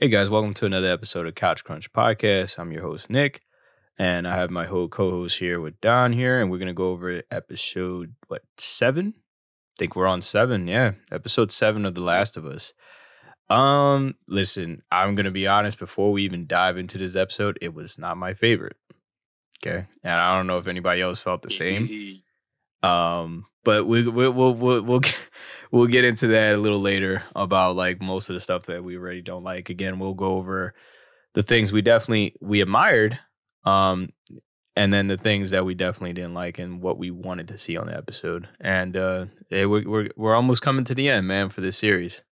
Hey guys, welcome to another episode of Couch Crunch Podcast. I'm your host Nick, and I have my whole co-host here with Don here, and we're gonna go over episode what seven? I think we're on seven. Yeah, episode seven of The Last of Us. Um, listen, I'm gonna be honest. Before we even dive into this episode, it was not my favorite. Okay, and I don't know if anybody else felt the same. Um, but we we we'll we'll we'll get, we'll get into that a little later about like most of the stuff that we already don't like. Again, we'll go over the things we definitely we admired, um, and then the things that we definitely didn't like and what we wanted to see on the episode. And uh, yeah, we're we're we're almost coming to the end, man, for this series.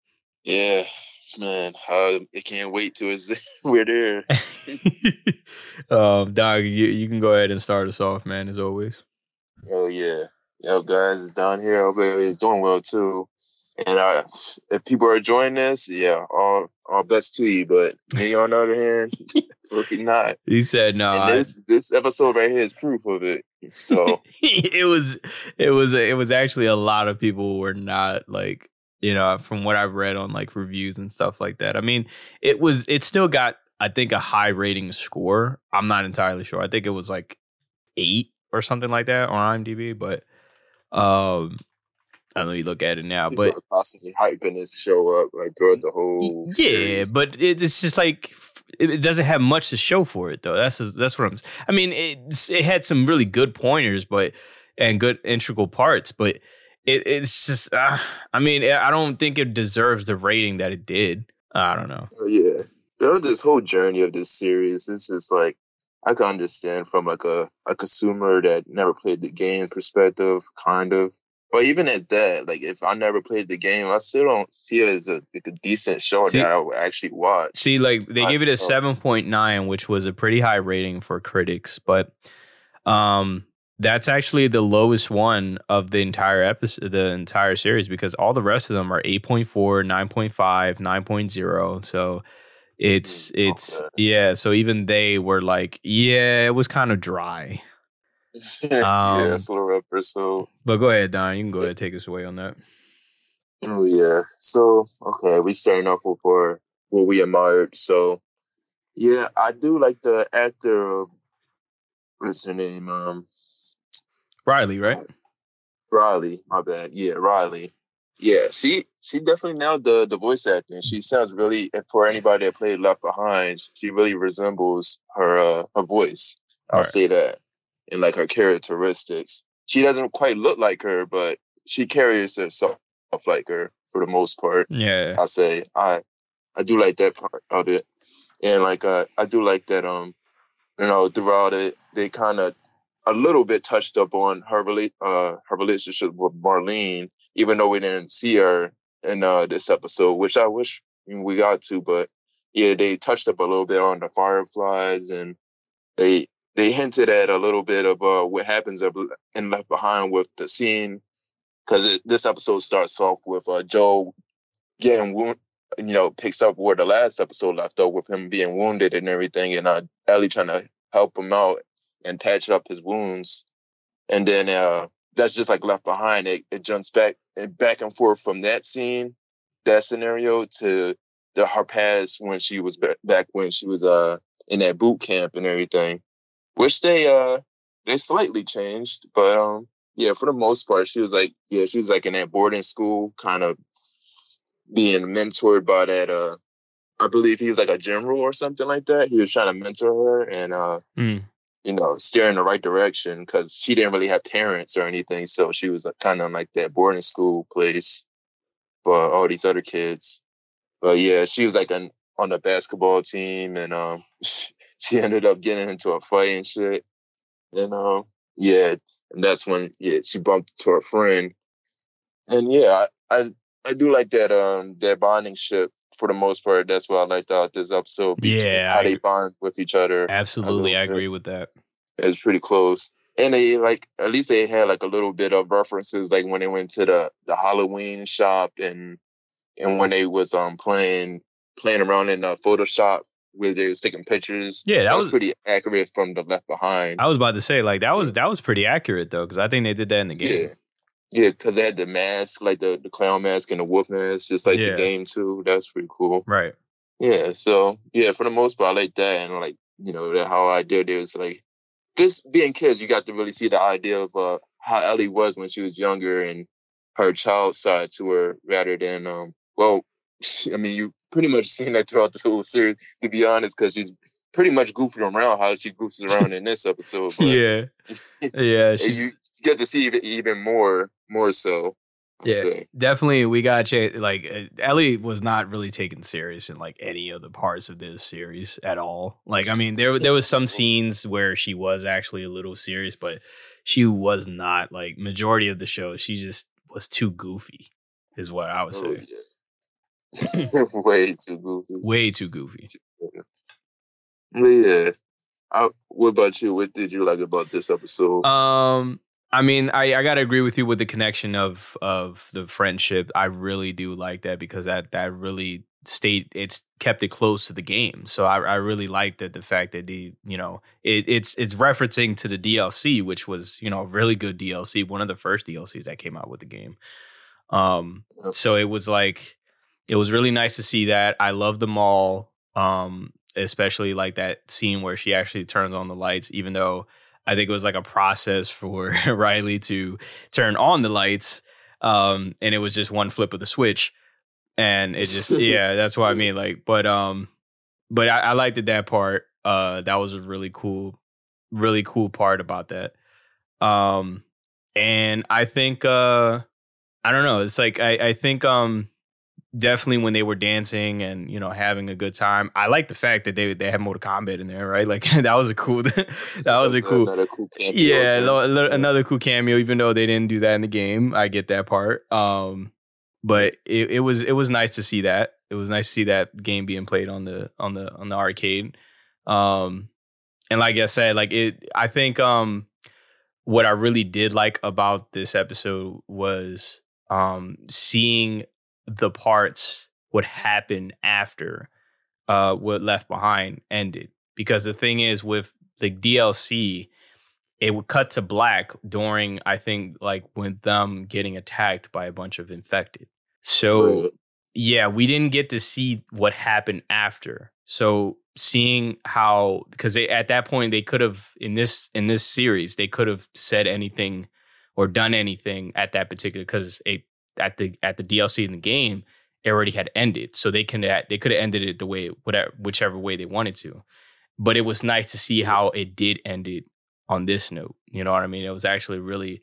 Yeah, man, I, I can't wait to it's we're there. um, Dog, you you can go ahead and start us off, man, as always. Oh yeah. Yo, guys, it's Don here. Hope everybody's doing well too. And uh, if people are enjoying this, yeah, all all best to you. But me, on the other hand, fucking not. He said no. And this this episode right here is proof of it. So it was it was it was actually a lot of people were not like you know from what I've read on like reviews and stuff like that. I mean, it was it still got I think a high rating score. I'm not entirely sure. I think it was like eight or something like that on IMDb, but um, I don't know you look at it now, people but constantly hyping this show up like throughout the whole. yeah, series. but it's just like it it doesn't have much to show for it though. That's that's what I'm. I mean, it it had some really good pointers, but and good integral parts, but it it's just. Uh, I mean, I don't think it deserves the rating that it did. I don't know. Uh, yeah, throughout this whole journey of this series, it's just like I can understand from like a, a consumer that never played the game perspective, kind of. But even at that, like if I never played the game, I still don't see it as a, like a decent show See- that I would actually watch. See, like they I- give it a seven point nine, which was a pretty high rating for critics, but um, that's actually the lowest one of the entire episode, the entire series, because all the rest of them are 8.4, 9.5, 9.0. So it's it's okay. yeah. So even they were like, yeah, it was kind of dry. yeah, Um, a little rough. So But go ahead, Don. You can go ahead and take us away on that. Oh yeah. So okay, we starting off with our what we admired. So yeah, I do like the actor of what's her name? Um Riley, right? Riley, my bad. Yeah, Riley. Yeah, she she definitely nailed the the voice acting. She sounds really and for anybody that played Left Behind, she really resembles her uh her voice. I'll Right. say that. And like her characteristics. She doesn't quite look like her, but she carries herself like her for the most part. Yeah. I say I I do like that part of it, and like uh, I do like that um you know throughout it they kind of a little bit touched up on her rela- uh her relationship with Marlene, even though we didn't see her in uh this episode, which I wish we got to, but yeah, they touched up a little bit on the fireflies and they they hinted at a little bit of uh what happens in Left Behind with the scene because this episode starts off with uh Joe getting wounded, you know, picks up where the last episode left off with him being wounded and everything, and uh, Ellie trying to help him out and patch up his wounds. And then uh, that's just like left behind. It, it jumps back and back and forth from that scene, that scenario to the her past when she was ba- back when she was uh in that boot camp and everything, which they uh they slightly changed, but um yeah, for the most part, she was like, yeah, she was like in that boarding school, kind of being mentored by that. Uh, I believe he was like a general or something like that. He was trying to mentor her and, uh, Mm. You know, steer in the right direction because she didn't really have parents or anything. So she was kind of like that boarding school place for all these other kids. But yeah, she was like an, on the basketball team and um, she ended up getting into a fight and shit. And um, yeah, and that's when yeah she bumped into her friend. And yeah, I, I I do like that um that bonding ship for the most part. That's what I liked about this episode. Yeah, how I they bond with each other. Absolutely, I bit. agree with that. It's pretty close. And they like at least they had like a little bit of references like when they went to the the Halloween shop and and when they was um playing playing around in uh, Photoshop where they was taking pictures. Yeah, that was, was- pretty accurate from the Left Behind. I was about to say like that was that was pretty accurate though because I think they did that in the game. Yeah. Yeah, because they had the mask, like the, the clown mask and the wolf mask, just like Yeah. the game too. That's pretty cool. Right. Yeah, so yeah, for the most part, I like that, and like you know that how I did it was like just being kids, you got to really see the idea of uh, how Ellie was when she was younger and her child side to her, rather than um, well, I mean, you pretty much seen that throughout the whole series, to be honest, because she's pretty much goofing around how she goofs around in this episode. But yeah, yeah, you get to see even more, more so. I'd yeah, say. definitely. We got to like uh, Ellie was not really taken serious in like any of the parts of this series at all. Like, I mean, there there was some scenes where she was actually a little serious, but she was not like majority of the show. She just was too goofy, is what I would oh, say. Yeah. Way too goofy. Way too goofy. Yeah. I, what about you? What did you like about this episode? Um, I mean, I, I gotta agree with you with the connection of of the friendship. I really do like that because that that really stayed it's kept it close to the game. So I, I really like that the fact that the you know it, it's it's referencing to the DLC, which was you know a really good DLC, one of the first DLCs that came out with the game. Um, so it was like it was really nice to see that. I love them all. Um, especially like that scene where she actually turns on the lights, even though I think it was like a process for Riley to turn on the lights. Um, and it was just one flip of the switch. And it just, yeah, that's what I mean. Like, but, um, but I, I liked it, that part. Uh, that was a really cool, really cool part about that. Um, and I think, uh, I don't know. It's like, I, I think, um, definitely when they were dancing and you know having a good time. I like the fact that they they had Mortal Kombat in there, right? Like that was a cool that was a cool, cool yeah, yeah, another cool cameo. Even though they didn't do that in the game, I get that part. Um, but it, it was it was nice to see that. It was nice to see that game being played on the on the on the arcade. Um, and like I said, like it, I think um, what I really did like about this episode was um seeing the parts what happened after uh what left behind ended because the thing is with the DLC it would cut to black during I think like when them getting attacked by a bunch of infected. So yeah, we didn't get to see what happened after. So seeing how because they at that point they could have in this in this series they could have said anything or done anything at that particular because it at the at the DLC in the game, it already had ended. So they can they could have ended it the way whatever whichever way they wanted to. But it was nice to see how it did end it on this note. You know what I mean? It was actually really,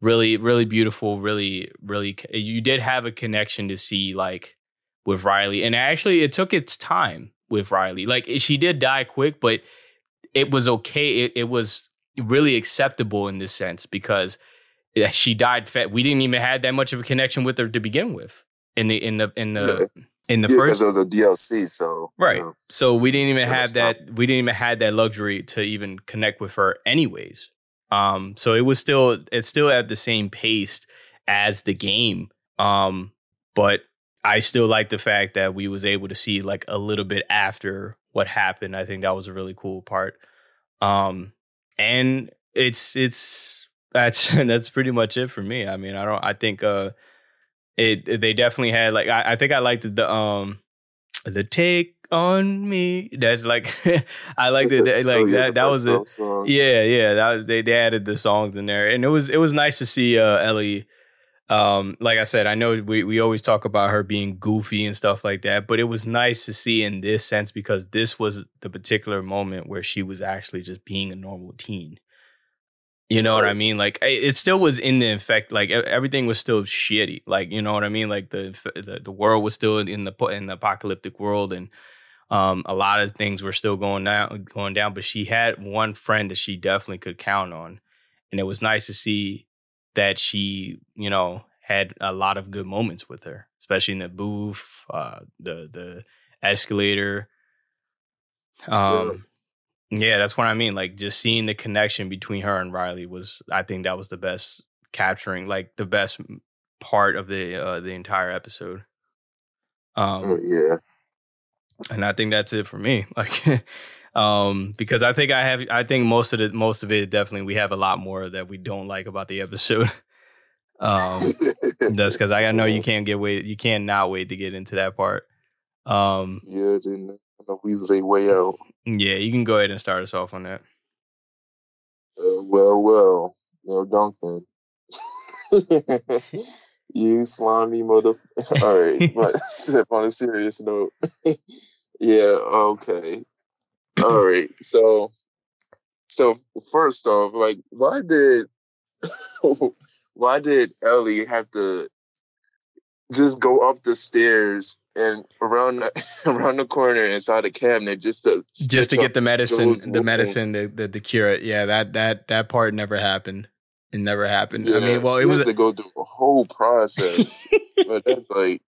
really, really beautiful. Really, really. You did have a connection to see like with Riley, and actually, it took its time with Riley. Like eh, she did die quick, but it was okay. It, it was really acceptable in this sense because she died fat. We didn't even have that much of a connection with her to begin with. In the in the in the yeah. in the yeah, first, because it was a DLC, so right. You know, so we didn't even have that. We didn't even have that luxury to even connect with her, anyways. Um, so it was still it's still at the same pace as the game. Um, but I still like the fact that we was able to see like a little bit after what happened. I think that was a really cool part. Um, and it's it's that's that's pretty much it for me. I mean, I don't. I think uh, it they definitely had like I, I think I liked the um the take on me. That's like I liked it. Like oh, yeah, that. That was it. Yeah, yeah. That was they. They added the songs in there, and it was it was nice to see uh, Ellie. Um, like I said, I know we we always talk about her being goofy and stuff like that, but it was nice to see in this sense because this was the particular moment where she was actually just being a normal teen. You know what I mean? Like it still was in the effect. Like everything was still shitty. Like you know what I mean? Like the the, the world was still in the in the apocalyptic world, and um, a lot of things were still going down, going down. But she had one friend that she definitely could count on, and it was nice to see that she, you know, had a lot of good moments with her, especially in the booth, uh, the the escalator. Um, yeah, that's what I mean. Like just seeing the connection between her and Riley was, I think that was the best capturing, like the best part of the uh, the entire episode. Um, oh, yeah, and I think that's it for me. Like, um, because I think I have, I think most of the most of it definitely we have a lot more that we don't like about the episode. um, that's because I know you can't get wait, you can't not wait to get into that part. Um, yeah, then the Weasley way out. Yeah, you can go ahead and start us off on that. Uh, well, well, Neil Druckmann. you slimy mother. All right, but on a serious note. yeah, okay. All right, so, so first off, like, why did, why did Ellie have to just go up the stairs and around the, around the corner inside the cabinet just to just to get the medicine, the medicine, the, the the cure it. Yeah, that that that part never happened. It never happened. Yeah, I mean, well, it was to go through a whole process, but that's like,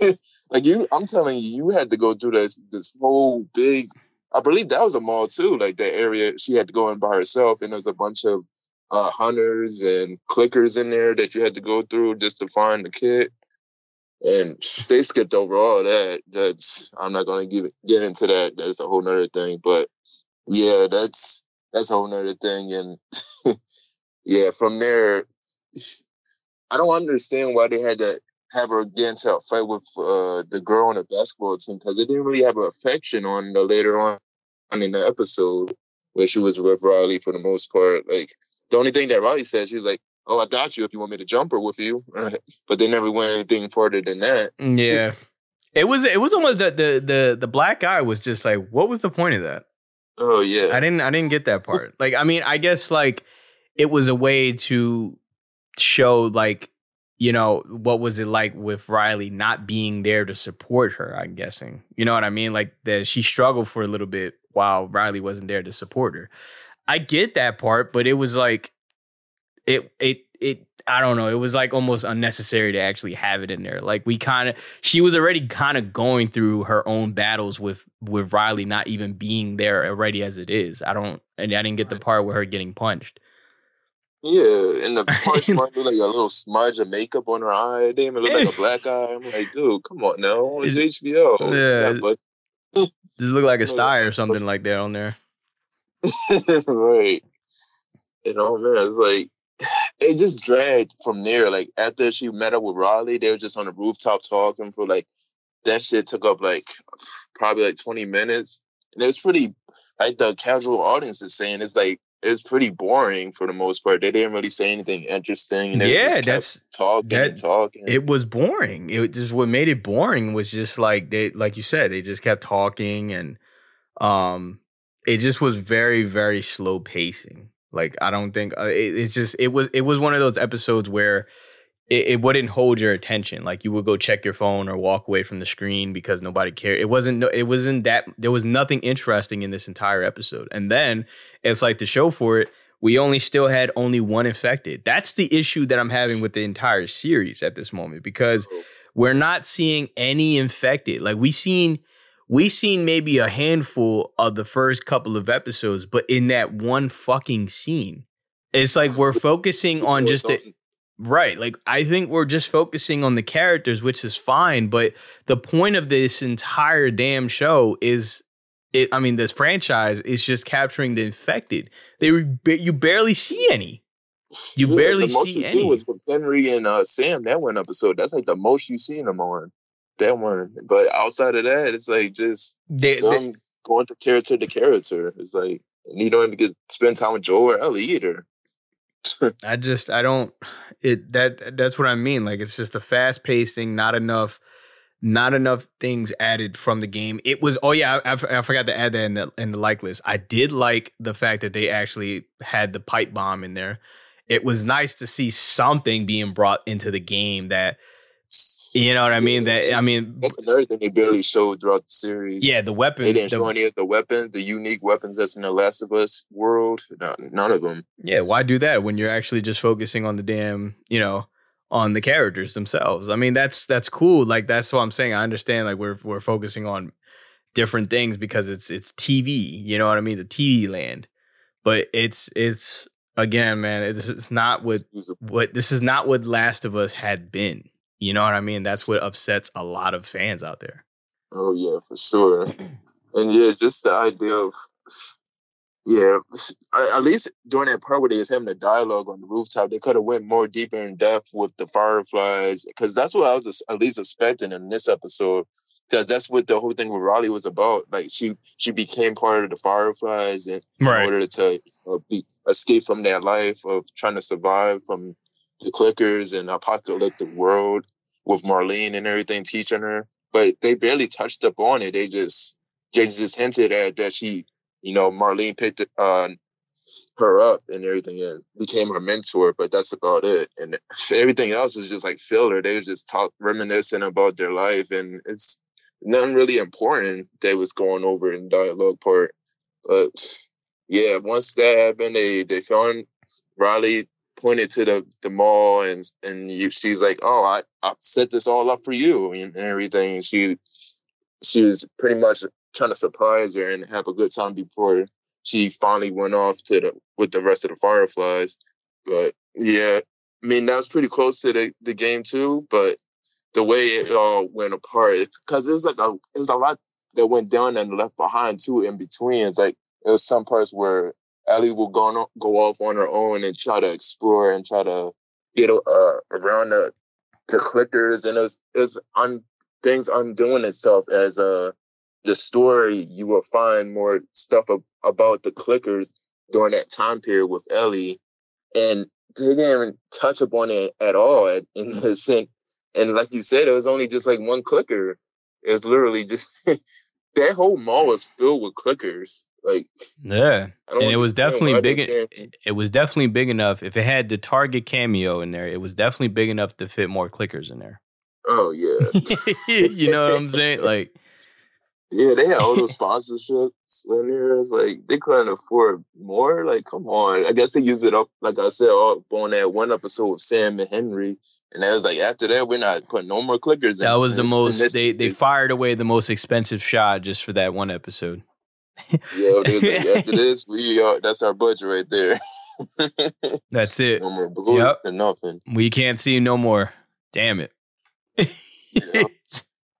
like you. I'm telling you, you had to go through this this whole big. I believe that was a mall too, like that area she had to go in by herself, and there's a bunch of uh, hunters and clickers in there that you had to go through just to find the kit and they skipped over all that. That's I'm not gonna give get into that. That's a whole nother thing. But yeah, that's that's a whole nother thing. And yeah, from there, I don't understand why they had to have her get into a fight with uh, the girl on the basketball team because they didn't really have an affection on the later on in the episode where she was with Riley for the most part. Like the only thing that Riley said, she was like, oh, I got you if you want me to jumper with you. but they never went anything further than that. Yeah. It was it was almost the, the the the black guy was just like, what was the point of that? Oh yeah. I didn't I didn't get that part. like I mean, I guess like it was a way to show like you know what was it like with Riley not being there to support her, I'm guessing. You know what I mean? Like that she struggled for a little bit while Riley wasn't there to support her. I get that part, but it was like it it it I don't know. It was like almost unnecessary to actually have it in there. Like we kind of, she was already kind of going through her own battles with with Riley not even being there already as it is. I don't, and I didn't get the part where her getting punched. Yeah, and the punch might be like a little smudge of makeup on her eye. Damn it didn't even look like a black eye. I'm like, dude, come on now, it's HBO. Yeah, but just look like a sty or something like that on there. right. You oh, know, man, it's like it just dragged from there. Like after she met up with Riley, they were just on the rooftop talking for like that shit took up like probably like 20 minutes. And it was pretty like the casual audience is saying it's like it's pretty boring for the most part. They didn't really say anything interesting. yeah, that's talking that, and talking. It was boring. It just what made it boring was just like they like you said, they just kept talking and um it just was very, very slow pacing. Like I don't think uh, it, it's just it was it was one of those episodes where it, it, wouldn't hold your attention. Like you would go check your phone or walk away from the screen because nobody cared. It wasn't it wasn't that there was nothing interesting in this entire episode. And then it's like the show for it. We only still had only one infected. That's the issue that I'm having with the entire series at this moment because we're not seeing any infected. Like we seen we seen maybe a handful of the first couple of episodes, but in that one fucking scene, it's like we're focusing on just the, Right. Like I think we're just focusing on the characters, which is fine. But the point of this entire damn show is it, I mean, this franchise is just capturing the infected. They you barely see any. You yeah, barely the most see you any. See was with Henry and uh, Sam that one episode. That's like the most you seen them on that one. But outside of that, it's like just they, they going from character to character. It's like you don't even get spend time with Joel or Ellie either. I just I don't it that that's what I mean. Like it's just a fast pacing, not enough not enough things added from the game. It was oh yeah, I, I, forgot to add that in the in the like list. I did like the fact that they actually had the pipe bomb in there. It was nice to see something being brought into the game that you know what I mean? That I mean, that's another thing they barely showed throughout the series. Yeah, the weapons. They didn't the, show any of the weapons, the unique weapons that's in the Last of Us world. No, none of them. Yeah, why do that when you're actually just focusing on the damn, you know, on the characters themselves? I mean, that's that's cool. Like that's what I'm saying. I understand. Like we're we're focusing on different things because it's it's TV. You know what I mean? The TV land, but it's it's again, man. This is not what what this is not what Last of Us had been. You know what I mean? That's what upsets a lot of fans out there. Oh yeah, for sure. and yeah, just the idea of yeah, at least during that part where they was having the dialogue on the rooftop, they could have went more deeper in depth with the fireflies because that's what I was at least expecting in this episode because that's what the whole thing with Riley was about. Like she she became part of the Fireflies, and Right. in order to uh, be, escape from that life of trying to survive from the clickers and apocalyptic world with Marlene and everything teaching her. But they barely touched up on it. They just they just hinted at that she, you know, Marlene picked uh, her up and everything and became her mentor. But that's about it. And everything else was just like filler. They was just talk reminiscing about their life, and it's nothing really important they was going over in dialogue part. But yeah, once that happened, they they found Riley pointed to the the mall and and you, she's like, "Oh, I I set this all up for you and, and everything." And she she was pretty much trying to surprise her and have a good time before she finally went off to the with the rest of the Fireflies. But yeah, I mean that was pretty close to the the game too. But the way it all went apart, it's because there's like a there's a lot that went down and left behind too in between. It's like there was some parts where Ellie will go on, go off on her own and try to explore and try to get uh, around the the clickers and it's it's things undoing itself as uh the story you will find more stuff ab- about the clickers during that time period with Ellie. And they didn't even touch upon it at all in the sense and like you said it was only just like one clicker. It's literally just that whole mall was filled with clickers like Yeah. And it was definitely big. they It was definitely big enough. If it had the Target cameo in there, it was definitely big enough to fit more clickers in there. oh yeah you know what I'm saying? Like, Yeah, they had all those sponsorships in there. It's like they couldn't afford more. Like, come on. I guess they used it up, like I said, up on that one episode with Sam and Henry. And that was like after that, we're not putting no more clickers in. that was the most. They they fired away the most expensive shot just for that one episode. Yeah, they was like, after this, we are that's our budget right there. That's it. no more blue Yep. and nothing. We can't see no more. Damn it. Yeah.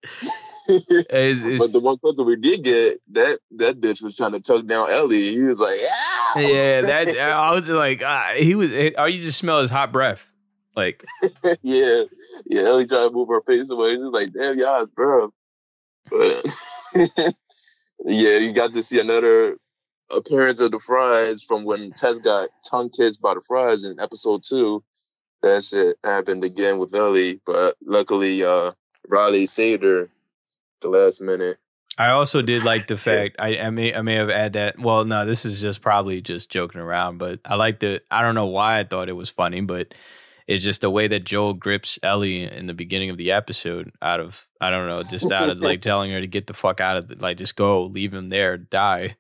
It's- it's- but the one clicker we did get, that that bitch was trying to tuck down Ellie. He was like, yeah, yeah, that I was like, ah, he was. All you just smell is hot breath. Like, yeah, yeah. Ellie tried to move her face away. She's like, "Damn, y'all, bro." But yeah, you got to see another appearance of the fries from when Tess got tongue kissed by the fries in episode two. That shit happened again with Ellie, but luckily, uh, Riley saved her the last minute. I also did like the fact I, I may I may have added that. Well, no, this is just probably just joking around, but I like the. I don't know why I thought it was funny, but it's just the way that Joel grips Ellie in the beginning of the episode. Out of I don't know, just out of like telling her to get the fuck out of the, like just go, leave him there, die.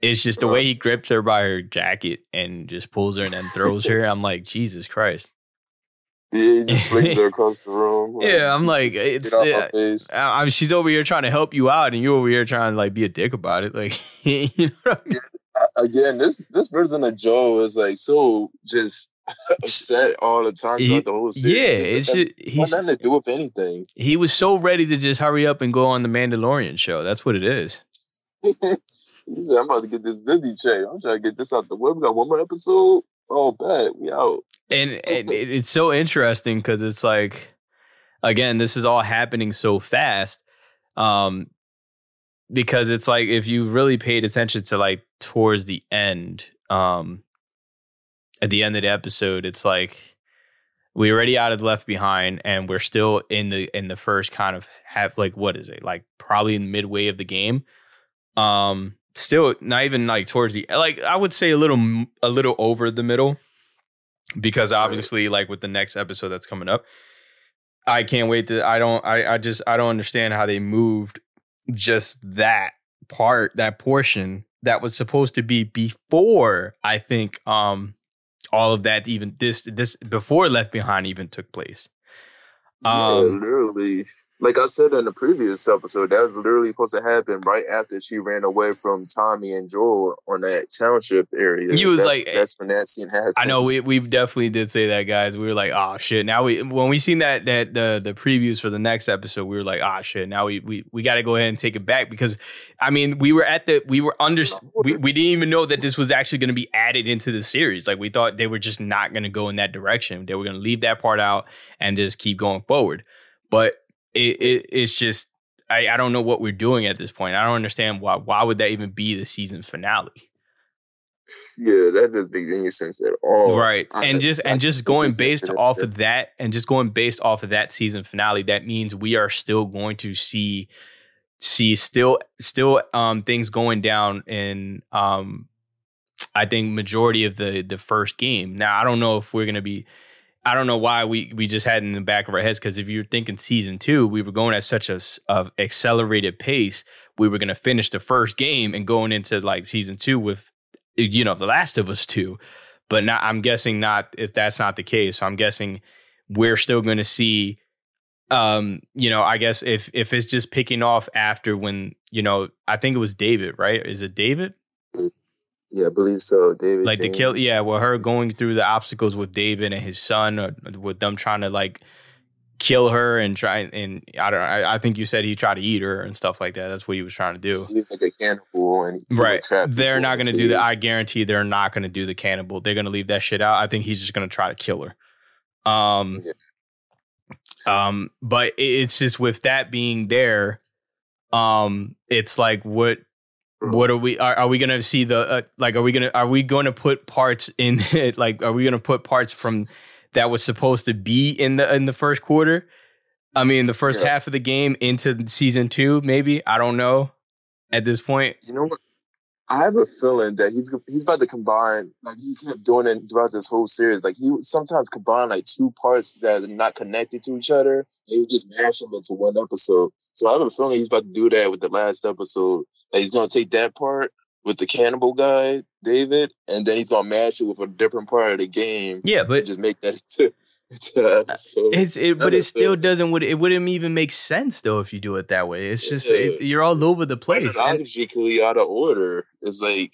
It's just the uh-huh. way he grips her by her jacket and just pulls her and then throws her. I'm like, Jesus Christ. Yeah, he just flings her across the room. Yeah, I'm like, it's- get yeah. my face. I I mean, she's over here trying to help you out, and you're over here trying to like be a dick about it. Like, you know what I mean? Again, this this version of Joe is like so just upset all the time He- the whole series. Yeah, it's just he's nothing to do with anything. he was so ready to just hurry up and go on the Mandalorian show. That's what it is. he said, "I'm about to get this Disney check. I'm trying to get this out the way. We got one more episode. Oh, bet we out." And, and it, it's so interesting because it's like, again, this is all happening so fast. Um, because it's like if you really paid attention to like towards the end, um, at the end of the episode, it's like we already out of Left Behind, and we're still in the in the first kind of have like what is it like probably in midway of the game. Um, still not even like towards the like I would say a little a little over the middle because obviously like with the next episode that's coming up i can't wait to i don't i, I just i don't understand how they moved just that part that portion that was supposed to be before i think um all of that even this this before left behind even took place yeah, Um, literally. Like I said in the previous episode, that was literally supposed to happen right after she ran away from Tommy and Joel on that township area. You was that's, like- that's when that scene happened. I know we we definitely did say that, guys. We were like, oh shit. Now we when we seen that that the the previews for the next episode, we were like, ah shit. Now we we we got to go ahead and take it back because, I mean, we were at the we were under we, we didn't even know that this was actually going to be added into the series. Like we thought they were just not going to go in that direction. They were going to leave that part out and just keep going forward. But it, it it's just I, I don't know what we're doing at this point. I don't understand why why would that even be the season finale? Yeah, that doesn't make any sense at all. Right. And just and just going based off of that and just going based off of that season finale, that means we are still going to see see still still um things going down in um I think majority of the the first game. Now I don't know if we're gonna be I don't know why we we just had in the back of our heads because if you're thinking season two, we were going at such a, a accelerated pace. We were going to finish the first game and going into like season two with you know, The Last of Us two. But I'm guessing not if that's not the case. So I'm guessing we're still going to see, um, you know, I guess if if it's just picking off after when you know, I think it was David, right? Is it David? Yeah, I believe so. David, like James. the kill, yeah. Well, her going through the obstacles with David and his son, or with them trying to like kill her and try and I don't I, I, think you said he tried to eat her and stuff like that. That's what he was trying to do. He's like a cannibal and right. They're not going to do that. I guarantee they're not going to do the cannibal. They're going to leave that shit out. I think he's just going to try to kill her. Um, yeah. um, but it's just with that being there, um, it's like what what are we are, are we going to see the uh, like are we going to are we going to put parts in it like are we going to put parts from that was supposed to be in the in the first quarter. I mean, the first yeah. half of the game into season two, maybe I don't know. At this point, you know what? I have a feeling that he's he's about to combine like he kept doing it throughout this whole series. Like he sometimes combine like two parts that are not connected to each other. And he would just mash them into one episode. So I have a feeling he's about to do that with the last episode. That he's gonna take that part with the cannibal guy, David, and then he's gonna mash it with a different part of the game. Yeah, but just make that into, into uh, episode. It's it, but it still doesn't. Would it wouldn't even make sense though if you do it that way. It's just it, you're all over the place. Logically out of order. It's like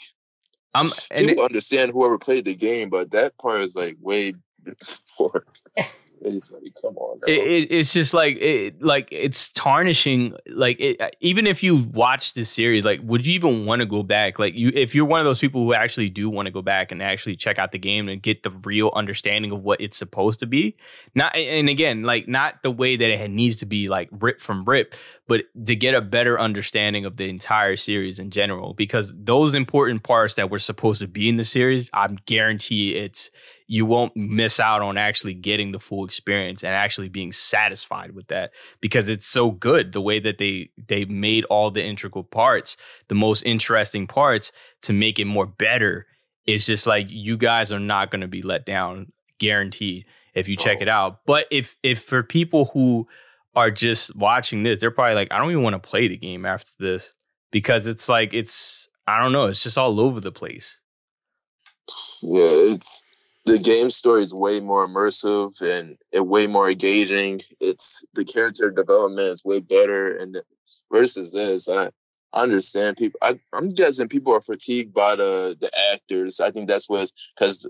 I'm people it, understand whoever played the game, but that part is like way before. It's like, come on. It, it, it's just like it, like it's tarnishing. Like it, even if you watch this series, like would you even want to go back? Like you, if you're one of those people who actually do want to go back and actually check out the game and get the real understanding of what it's supposed to be. Not and again, like not the way that it needs to be like rip from rip, but to get a better understanding of the entire series in general. Because those important parts that were supposed to be in the series, I'm guarantee it's you won't miss out on actually getting the full experience and actually being satisfied with that because it's so good the way that they they made all the integral parts the most interesting parts to make it more better. It's just like you guys are not going to be let down guaranteed if you check oh. it out. But if if for people who are just watching this they're probably like i don't even want to play the game after this because it's like it's i don't know it's just all over the place. Yeah it's the game story is way more immersive and, way more engaging. It's the character development is way better, and the, versus this, I, I understand people. I, am guessing people are fatigued by the the actors. I think that's what because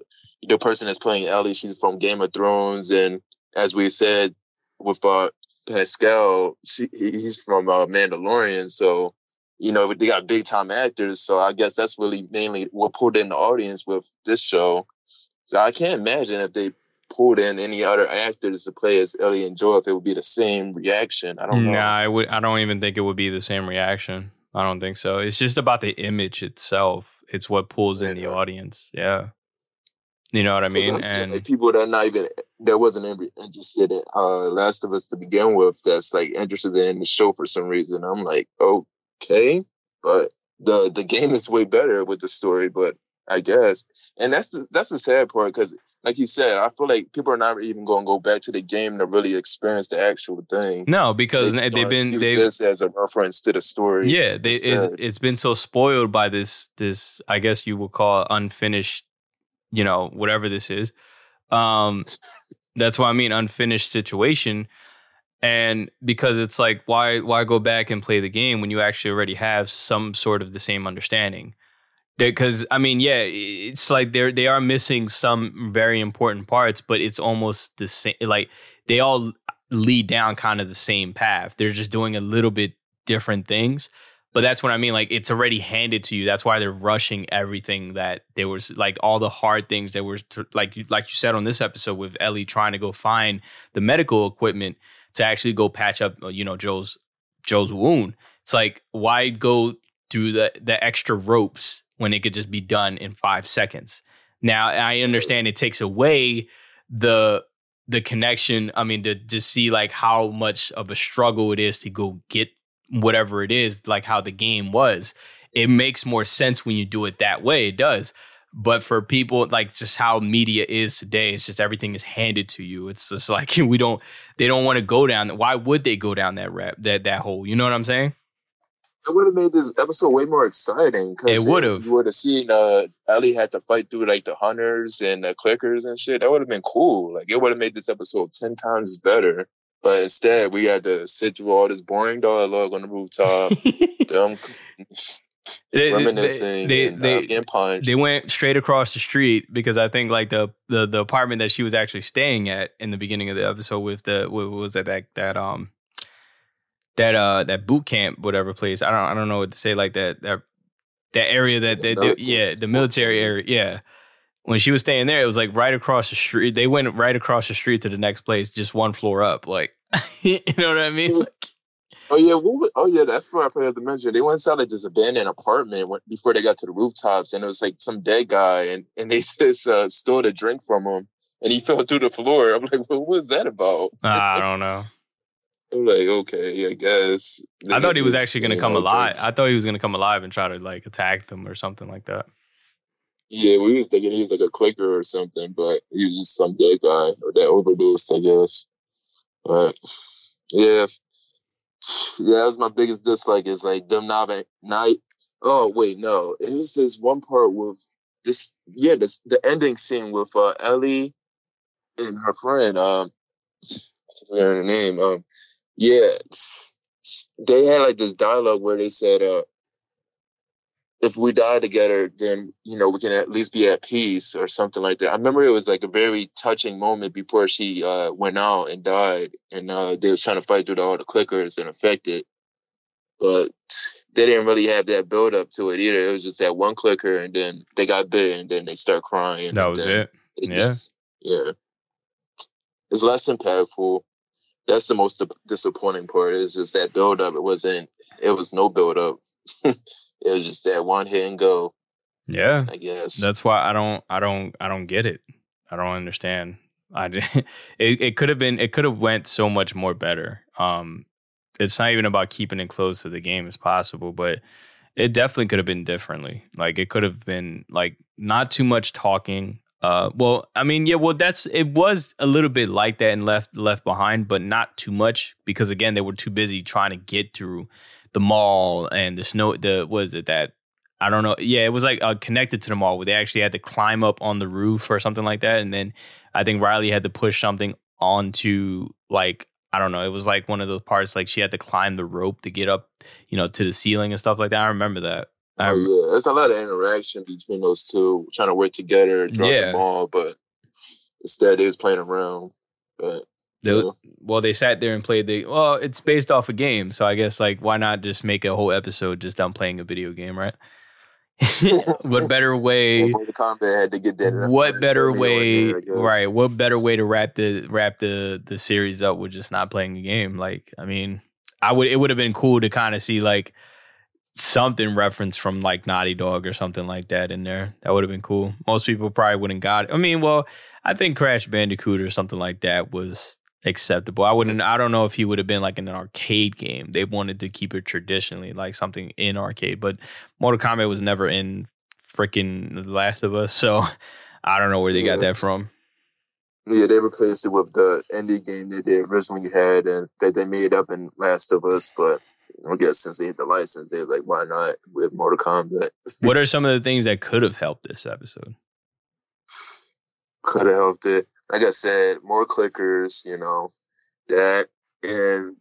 the person that's playing Ellie, she's from Game of Thrones, and as we said with uh, Pascal, she, he's from uh, Mandalorian, so you know they got big time actors. So I guess that's really mainly what pulled in the audience with this show. So I can't imagine if they pulled in any other actors to play as Ellie and Joel if it would be the same reaction. I don't know. Nah, I would. I don't even think it would be the same reaction. I don't think so. It's just about the image itself. It's what pulls in the audience. Yeah. You know what I mean? And like people that are not even that wasn't interested in uh Last of Us to begin with, that's like interested in the show for some reason. I'm like, okay, but the the game is way better with the story, but I guess. And that's the that's the sad part because, like you said, I feel like people are not even going to go back to the game to really experience the actual thing. No, because they, have been they've, this as a reference to the story. Yeah, they it's, it's been so spoiled by this this I guess you would call unfinished, you know, whatever this is. Um, that's why I mean unfinished situation. And because it's like, why why go back and play the game when you actually already have some sort of the same understanding? Because I mean, yeah, it's like they're they are missing some very important parts, but it's almost the same. Like they all lead down kind of the same path. They're just doing a little bit different things. But that's what I mean. Like it's already handed to you. That's why they're rushing everything that there was like all the hard things that were like like you said on this episode with Ellie trying to go find the medical equipment to actually go patch up uh, you know Joe's Joe's wound. It's like why go through the the extra ropes when it could just be done in five seconds. Now I understand it takes away the the connection. I mean, to to see like how much of a struggle it is to go get whatever it is, like how the game was. It makes more sense when you do it that way. It does. But for people like just how media is today, it's just everything is handed to you. It's just like we don't they don't want to go down. Why would they go down that rap that that hole? You know what I'm saying? It would have made this episode way more exciting. It would have. You would have seen uh, Ellie had to fight through like the hunters and the clickers and shit. That would have been cool. Like it would have made this episode ten times better. But instead, we had to sit through all this boring dialogue on the rooftop. them They, reminiscing they, and they, uh, getting punched. they went straight across the street because I think like the, the the apartment that she was actually staying at in the beginning of the episode with the was that that that um that uh that boot camp whatever place I don't I don't know what to say like that that that area that The they, yeah the military area yeah when she was staying there it was like right across the street they went right across the street to the next place just one floor up like you know what I mean Like, Oh yeah, was, oh yeah, that's what I forgot to mention. They went inside like this abandoned apartment before they got to the rooftops, and it was like some dead guy, and and they just uh, stole a drink from him, and he fell through the floor. I'm like, what was that about? I don't know I'm like, okay, I guess. I thought he was actually gonna come alive. I thought he was gonna come alive and try to like attack them or something like that Yeah, we was thinking he was like a clicker or something, but he was just some dead guy or that overdosed, I guess. But yeah, yeah, that was my biggest dislike. Is like them not night. Oh wait, no, it was this one part with this. Yeah, this the ending scene with uh, Ellie and her friend. Um, I forget her name. Um, yeah, they had like this dialogue where they said, uh, if we die together, then you know we can at least be at peace or something like that. I remember it was like a very touching moment before she uh, went out and died, and uh, they was trying to fight through all the clickers and affect it, but they didn't really have that build up to it either. It was just that one clicker, and then they got bit, and then they start crying. that was then it Yeah. just- yeah, it's less impactful. That's the most di- disappointing part. Is just that build up. It wasn't. It was no build up. it was just that one hit and go. yeah I guess. That's why I don't I don't I don't get it. I don't understand. I did, it it could have been it could have went so much more better. Um it's not even about keeping it close to the game as possible, but it definitely could have been differently. Like it could have been like not too much talking. Uh well, I mean, yeah, well that's it was a little bit like that and left left behind, but not too much because again, they were too busy trying to get through the mall and the snow the was it that I don't know. Yeah, it was like uh, connected to the mall where they actually had to climb up on the roof or something like that. And then I think Riley had to push something onto like I don't know. It was like one of those parts like she had to climb the rope to get up, you know, to the ceiling and stuff like that. I remember that. I, oh yeah, there's a lot of interaction between those two, trying to work together throughout Yeah. the mall, but instead they was playing around. But they- yeah. well, they sat there and played the. Well, it's based off a game, so I guess like why not just make a whole episode just them playing a video game, right? what better way? Mortal Kombat had to get that. Uh, what better way there, right what better way to wrap the wrap the the series up with just not playing a game like i mean i would it would have been cool to kind of see like something reference from like naughty dog or something like that in there. That would have been cool. Most people probably wouldn't got it. I mean well i think crash bandicoot or something like that was acceptable. I wouldn't i don't know if he would have been like in an arcade game. They wanted to keep it traditionally like something in arcade but mortal kombat was never in freaking the last of us so I don't know where they got that from. Yeah, they replaced it with the indie game that they originally had and that they made up in Last of Us. But I guess since they hit the license, they was like, why not with Mortal Kombat? What are some of the things that could have helped this episode? Could have helped it. Like I said, more clickers, you know, that. And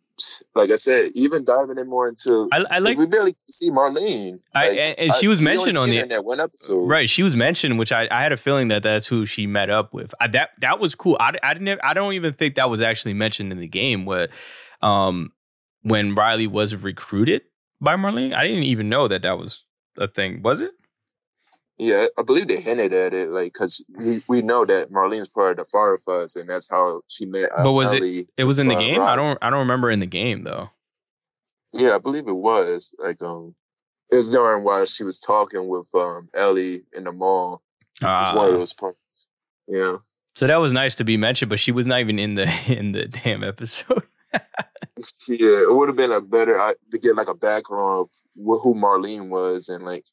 like I said, even diving in more into. I, I like we barely see Marlene. I- Like, and- and she was only mentioned on the- in that one episode. right. She was mentioned, which I, I had a feeling that that's who she met up with. I, that that was cool. I, I didn't. I don't even think that was actually mentioned in the game. Where, um, when Riley was recruited by Marlene, I didn't even know that that was a thing. Was it? Yeah, I believe they hinted at it, like because we, we know that Marlene's part of the Fireflies, and that's how she met. Uh, But was it- Ellie. It was in the Uh, game. I don't. I don't remember in the game though. Yeah, I believe it was. Like um it was during while she was talking with um Ellie in the mall. It was one of Ah. those parts. Yeah. So that was nice to be mentioned, but she was not even in the in the damn episode. Yeah, it would have been a better I- to get like a background of wh- who Marlene was and like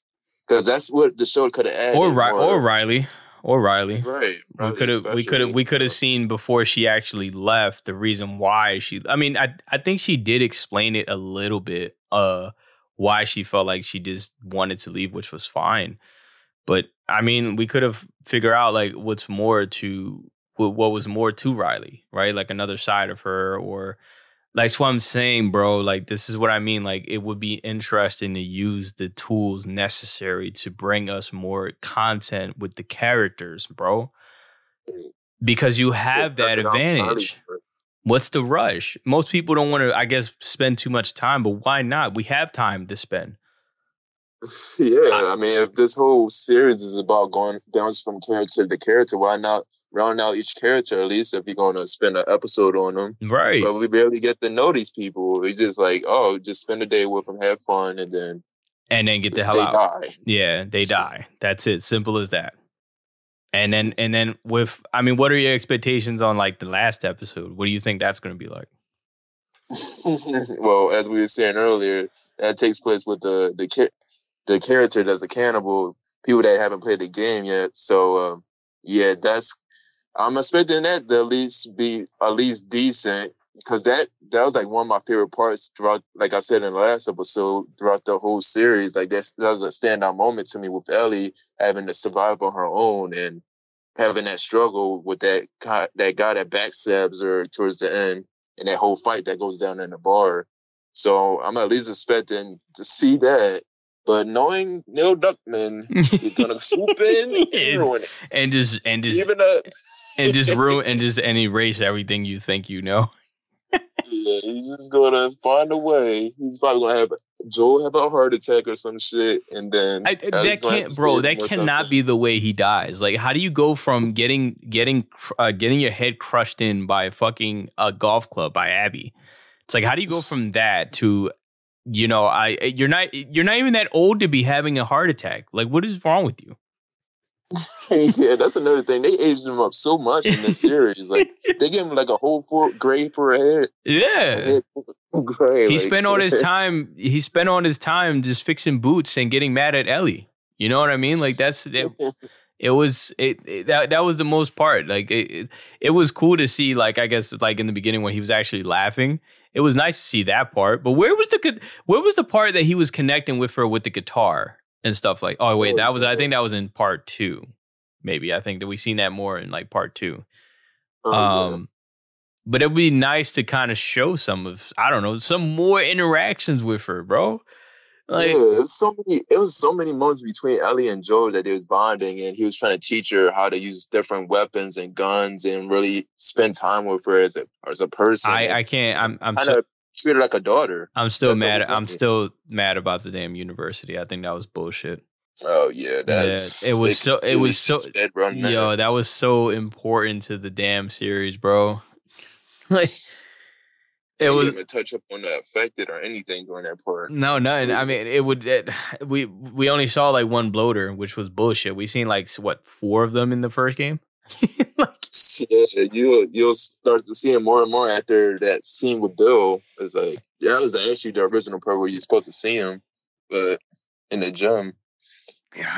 because that's what the show could have added. or Ri- or Riley. Or Riley. right. we could have we could have we could have seen before she actually left the reason why she I mean I I think she did explain it a little bit uh why she felt like she just wanted to leave which was fine but I mean we could have figured out like what's more to what what was more to Riley right like another side of her or like, what I'm saying, bro. Like, this is what I mean. Like, it would be interesting to use the tools necessary to bring us more content with the characters, bro. Because you have that advantage. What's the rush? Most people don't want to, I guess, spend too much time, but why not? We have time to spend. Yeah, I mean, if this whole series is about going bounce from character to character, why not round out each character at least if you're going to spend an episode on them? Right. But we barely get to know these people. We just like, oh, just spend a day with them, have fun, and then And then get the hell out. die. Yeah, they die. That's it. Simple as that. And then and then with I mean, what are your expectations on like the last episode? What do you think that's gonna be like? well, as we were saying earlier, that takes place with the the the character that's a cannibal. People that haven't played the game yet. So um, yeah, that's I'm expecting that to at least be at least decent because that that was like one of my favorite parts throughout. Like I said in the last episode, throughout the whole series, like that's that was a standout moment to me with Ellie having to survive on her own and having that struggle with that that guy that backstabs her towards the end and that whole fight that goes down in the bar. So I'm at least expecting to see that. But knowing Neil Druckmann, he's gonna swoop in and And- ruin it. and just and just Even a and just ruin and just and erase everything you think you know. yeah, he's just gonna find a way. He's probably gonna have Joel have a heart attack or some shit, and then I, that can't, bro. That cannot something. be the way he dies. Like, how do you go from getting getting uh, getting your head crushed in by fucking a golf club by Abby? It's like, how do you go from that to, you know, I eh, you're not eh, you're not even that old to be having a heart attack. Like, what is wrong with you? yeah, that's another thing. They aged him up so much in this series. Like they gave him like a whole four grade for a head. Yeah. head gray. He like, spent all his time. He spent all his time just fixing boots and getting mad at Ellie. You know what I mean? Like that's it, it was it, it- that that was the most part. Like it, it it was cool to see. Like I guess like in the beginning when he was actually laughing, it was nice to see that part. But where was the where was the part that he was connecting with her with the guitar and stuff like? Oh wait, Oh, that was I think that was in part two. Maybe I think that we seen that more in like part two. Oh, yeah. Um, but it would be nice to kind of show some of I don't know some more interactions with her, bro. Like yeah, it was so many. It was so many moments between Ellie and Joel that they was bonding, and he was trying to teach her how to use different weapons and guns, and really spend time with her as a as a person. I I can't. I'm I'm kind so, of treat her like a daughter. I'm still that's mad. I'm still mad about the damn university. I think that was bullshit. Oh yeah, that's it was so- it was so-. Yo, that was so important to the damn series, bro. like It didn't was even touch up on the affected or anything during that part. no, nothing. I mean, it would. It, we we only saw like one bloater, which was bullshit. We seen like what four of them in the first game. like, Yeah, you'll you'll start to see him more and more after that scene with Bill. It's like yeah, that was actually the original part where you're supposed to see him, but in the gym,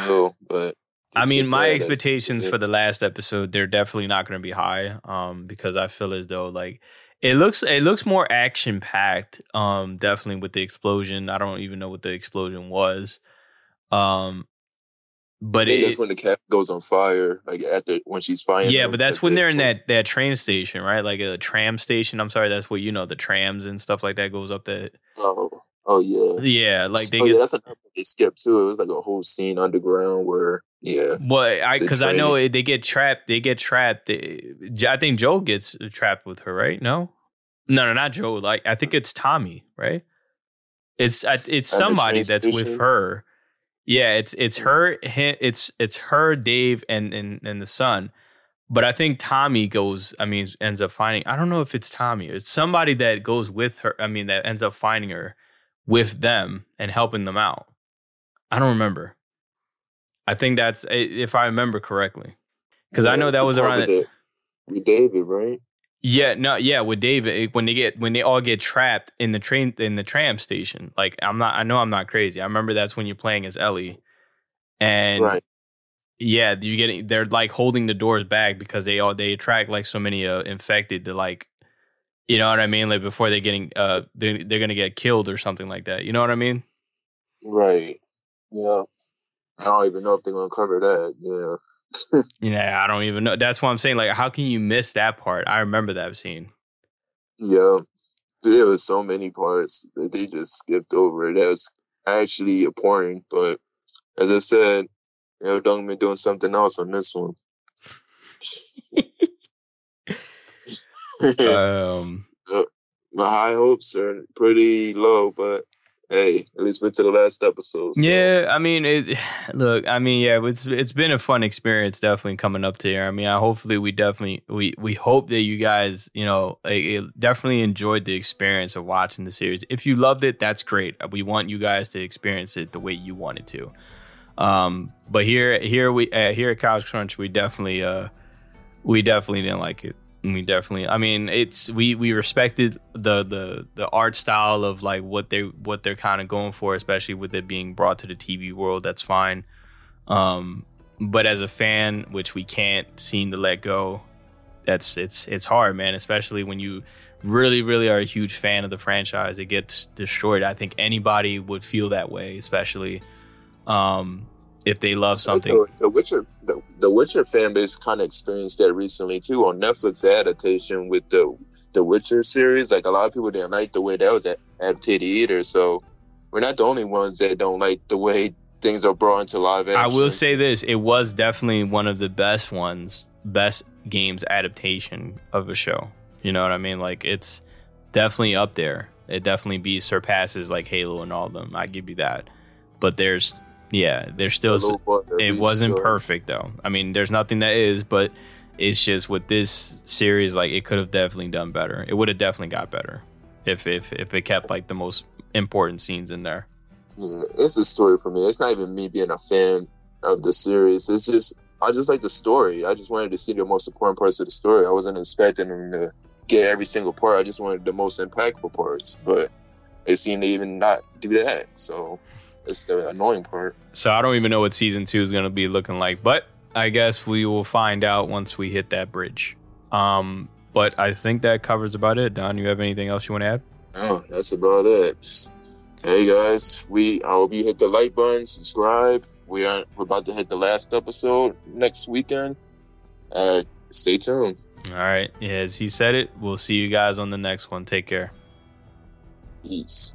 Bill. But I mean, my expectations for the last episode, they're definitely not going to be high. Um, because I feel as though like it looks, it looks more action packed. Um, definitely with the explosion. I don't even know what the explosion was. Um, but it, that's when the cat goes on fire, like after when she's fighting. yeah, him, but that's when it they're in that that train station, right? Like a tram station. I'm sorry, that's what you know the trams and stuff like that goes up that. Oh, oh yeah. Yeah, like they oh, get yeah, that's another they skipped too. It was like a whole scene underground where yeah, Well, I because I know they get trapped. They get trapped. Eh, they, I think Joe gets uh, trapped with her, right? No, no, no, not Joe. Like I think it's Tommy, right? It's it's somebody that's with her. Yeah, it's it's her. It's it's her, Dave, and and and the son. But I think Tommy goes. I mean, ends up finding. I don't know if it's Tommy. It's somebody that goes with her. I mean, that ends up finding her with them and helping them out. I don't remember. I think that's if I remember correctly, because yeah, I know that was around it, with David, right? Yeah, no, yeah, with David when they get when they all get trapped in the train in the tram station. Like I'm not, I know I'm not crazy. I remember that's when you're playing as Ellie, and right. yeah, you getting they're like holding the doors back because they all they attract like so many uh, infected to like, you know what I mean? Like before they're getting uh they they're gonna get killed or something like that. You know what I mean? Right. Yeah. I don't even know if they're gonna cover that. Yeah. yeah, I don't even know. That's what I'm saying. Like, how can you miss that part? I remember that scene. Yeah, there was so many parts that they just skipped over. That was actually important. But as I said, you know, Druckmann doing something else on this one. um, my high hopes are pretty low, but hey, at least went to the last episode. So. Yeah, I mean, it. Look, I mean, yeah, it's it's been a fun experience, definitely coming up to here. I mean, I, hopefully, we definitely we we hope that you guys, you know, like, definitely enjoyed the experience of watching the series. If you loved it, that's great. We want you guys to experience it the way you wanted to. Um, but here, here we uh, here at Couch Crunch, we definitely uh, we definitely didn't like it. We definitely. I mean, it's we we respected the the the art style of like what they what they're kind of going for, especially with it being brought to the TV world. That's fine. Um, but as a fan, which we can't seem to let go, that's it's it's hard, man. Especially when you really really are a huge fan of the franchise, it gets destroyed. I think anybody would feel that way, especially. Um, if they love something. The, the, Witcher, the, the Witcher fan base kind of experienced that recently too on Netflix adaptation with the the Witcher series. Like a lot of people didn't like the way that was adapted either. So we're not the only ones that don't like the way things are brought into live action. I will say this: it was definitely one of the best ones, best games adaptation of a show. You know what I mean? Like it's definitely up there. It definitely be surpasses like Halo and all of them. I give you that. But there's yeah, there's still it wasn't perfect though. I mean, there's nothing that is, but it's just with this series, like it could have definitely done better. It would have definitely got better if if if it kept like the most important scenes in there. Yeah, it's a story for me. It's not even me being a fan of the series. It's just I just like the story. I just wanted to see the most important parts of the story. I wasn't expecting them to get every single part. I just wanted the most impactful parts, but it seemed to even not do that. So it's the annoying part. So I don't even know what season two is going to be looking like, but I guess we will find out once we hit that bridge. Um, but I think that covers about it. Don, you have anything else you want to add? No, that's about it. Hey guys, we I will be hit the like button, subscribe. We are we're about to hit the last episode next weekend. Uh, stay tuned. All right, as he said it, we'll see you guys on the next one. Take care. Peace.